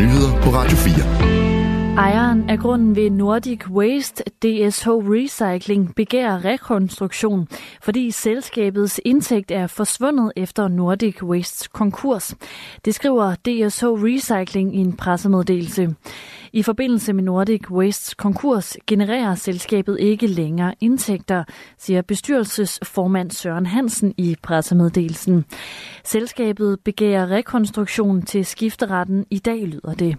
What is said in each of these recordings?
nyheder på Radio 4. Ejeren af grunden ved Nordic Waste DSH Recycling begærer rekonstruktion, fordi selskabets indtægt er forsvundet efter Nordic Wastes konkurs. Det skriver DSH Recycling i en pressemeddelelse. I forbindelse med Nordic Wastes konkurs genererer selskabet ikke længere indtægter, siger bestyrelsesformand Søren Hansen i pressemeddelelsen. Selskabet begærer rekonstruktion til skifteretten i dag, lyder det.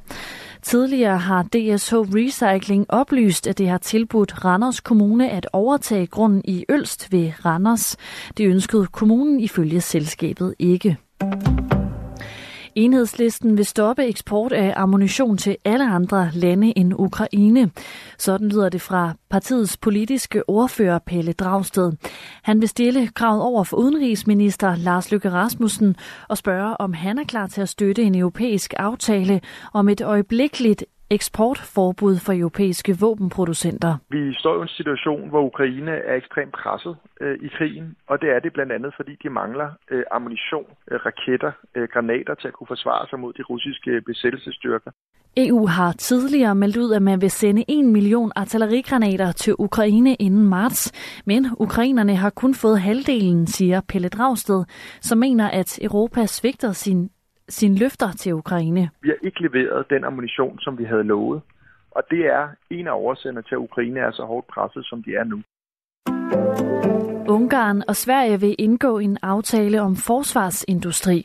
Tidligere har DSH Recycling oplyst, at det har tilbudt Randers Kommune at overtage grunden i Ølst ved Randers. Det ønskede kommunen ifølge selskabet ikke. Enhedslisten vil stoppe eksport af ammunition til alle andre lande end Ukraine. Sådan lyder det fra partiets politiske ordfører Pelle Dragsted. Han vil stille kravet over for udenrigsminister Lars Løkke Rasmussen og spørge, om han er klar til at støtte en europæisk aftale om et øjeblikkeligt eksportforbud for europæiske våbenproducenter. Vi står i en situation, hvor Ukraine er ekstremt presset øh, i krigen, og det er det blandt andet, fordi de mangler øh, ammunition, øh, raketter, øh, granater til at kunne forsvare sig mod de russiske besættelsesstyrker. EU har tidligere meldt ud, at man vil sende 1 million artillerigranater til Ukraine inden marts, men ukrainerne har kun fået halvdelen, siger Pelle Dragsted, som mener, at Europa svigter sin sine løfter til Ukraine. Vi har ikke leveret den ammunition, som vi havde lovet. Og det er en af årsagerne til, at Ukraine er så hårdt presset, som de er nu. Ungarn og Sverige vil indgå en aftale om forsvarsindustri.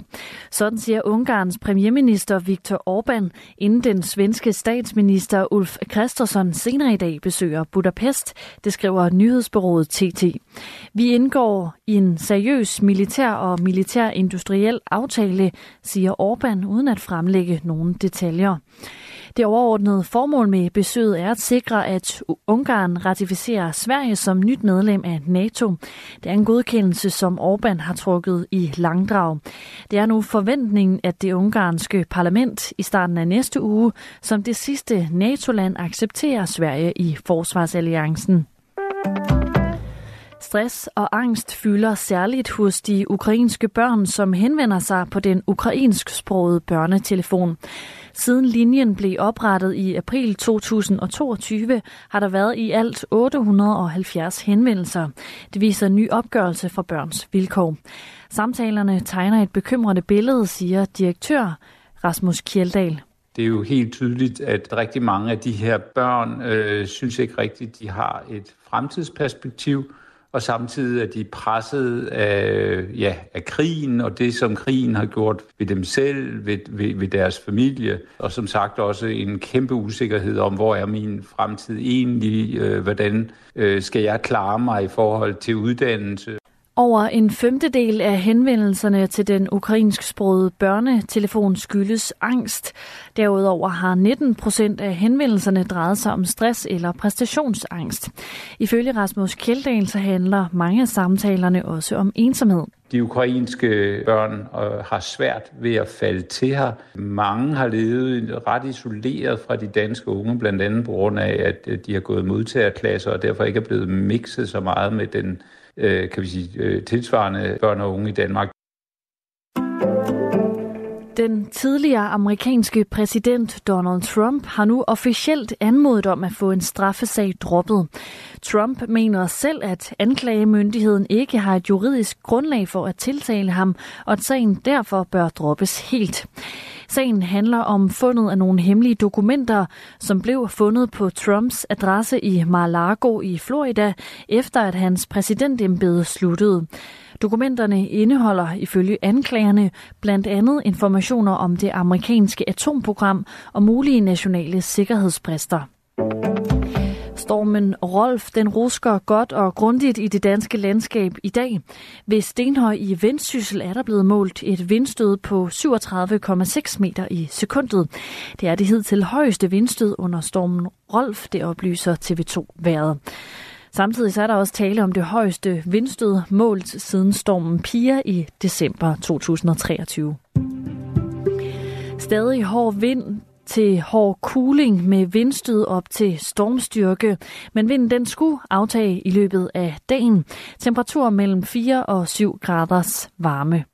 Sådan siger Ungarns premierminister Viktor Orbán, inden den svenske statsminister Ulf Kristersson senere i dag besøger Budapest, det skriver nyhedsbureauet TT. Vi indgår i en seriøs militær og militær-industriel aftale, siger Orbán uden at fremlægge nogen detaljer. Det overordnede formål med besøget er at sikre, at Ungarn ratificerer Sverige som nyt medlem af NATO. Det er en godkendelse, som Orbán har trukket i langdrag. Det er nu forventningen, at det ungarske parlament i starten af næste uge som det sidste NATO-land accepterer Sverige i forsvarsalliancen. Stress og angst fylder særligt hos de ukrainske børn, som henvender sig på den ukrainsksprogede børnetelefon. Siden linjen blev oprettet i april 2022, har der været i alt 870 henvendelser. Det viser en ny opgørelse for børns vilkår. Samtalerne tegner et bekymrende billede, siger direktør Rasmus Kjeldal. Det er jo helt tydeligt, at rigtig mange af de her børn øh, synes ikke rigtigt, de har et fremtidsperspektiv og samtidig er de presset af, ja, af krigen og det, som krigen har gjort ved dem selv, ved, ved, ved deres familie, og som sagt også en kæmpe usikkerhed om, hvor er min fremtid egentlig, øh, hvordan øh, skal jeg klare mig i forhold til uddannelse. Over en femtedel af henvendelserne til den ukrainsksprogede børnetelefon skyldes angst. Derudover har 19 procent af henvendelserne drejet sig om stress eller præstationsangst. Ifølge Rasmus Kjeldahl så handler mange af samtalerne også om ensomhed. De ukrainske børn øh, har svært ved at falde til her. Mange har levet ret isoleret fra de danske unge, blandt andet på grund af, at øh, de har gået modtagerklasser og derfor ikke er blevet mixet så meget med den øh, kan vi sige, øh, tilsvarende børn og unge i Danmark. Den tidligere amerikanske præsident Donald Trump har nu officielt anmodet om at få en straffesag droppet. Trump mener selv, at anklagemyndigheden ikke har et juridisk grundlag for at tiltale ham, og at sagen derfor bør droppes helt. Sagen handler om fundet af nogle hemmelige dokumenter, som blev fundet på Trumps adresse i Mar-a-Lago i Florida, efter at hans præsidentembede sluttede. Dokumenterne indeholder ifølge anklagerne blandt andet informationer om det amerikanske atomprogram og mulige nationale sikkerhedsbrister. Stormen Rolf, den rusker godt og grundigt i det danske landskab i dag. Ved Stenhøj i Vendsyssel er der blevet målt et vindstød på 37,6 meter i sekundet. Det er det hidtil højeste vindstød under stormen Rolf, det oplyser TV2 været. Samtidig så er der også tale om det højeste vindstød målt siden stormen Pia i december 2023. Stadig hård vind til hård cooling med vindstød op til stormstyrke, men vinden den skulle aftage i løbet af dagen. Temperatur mellem 4 og 7 graders varme.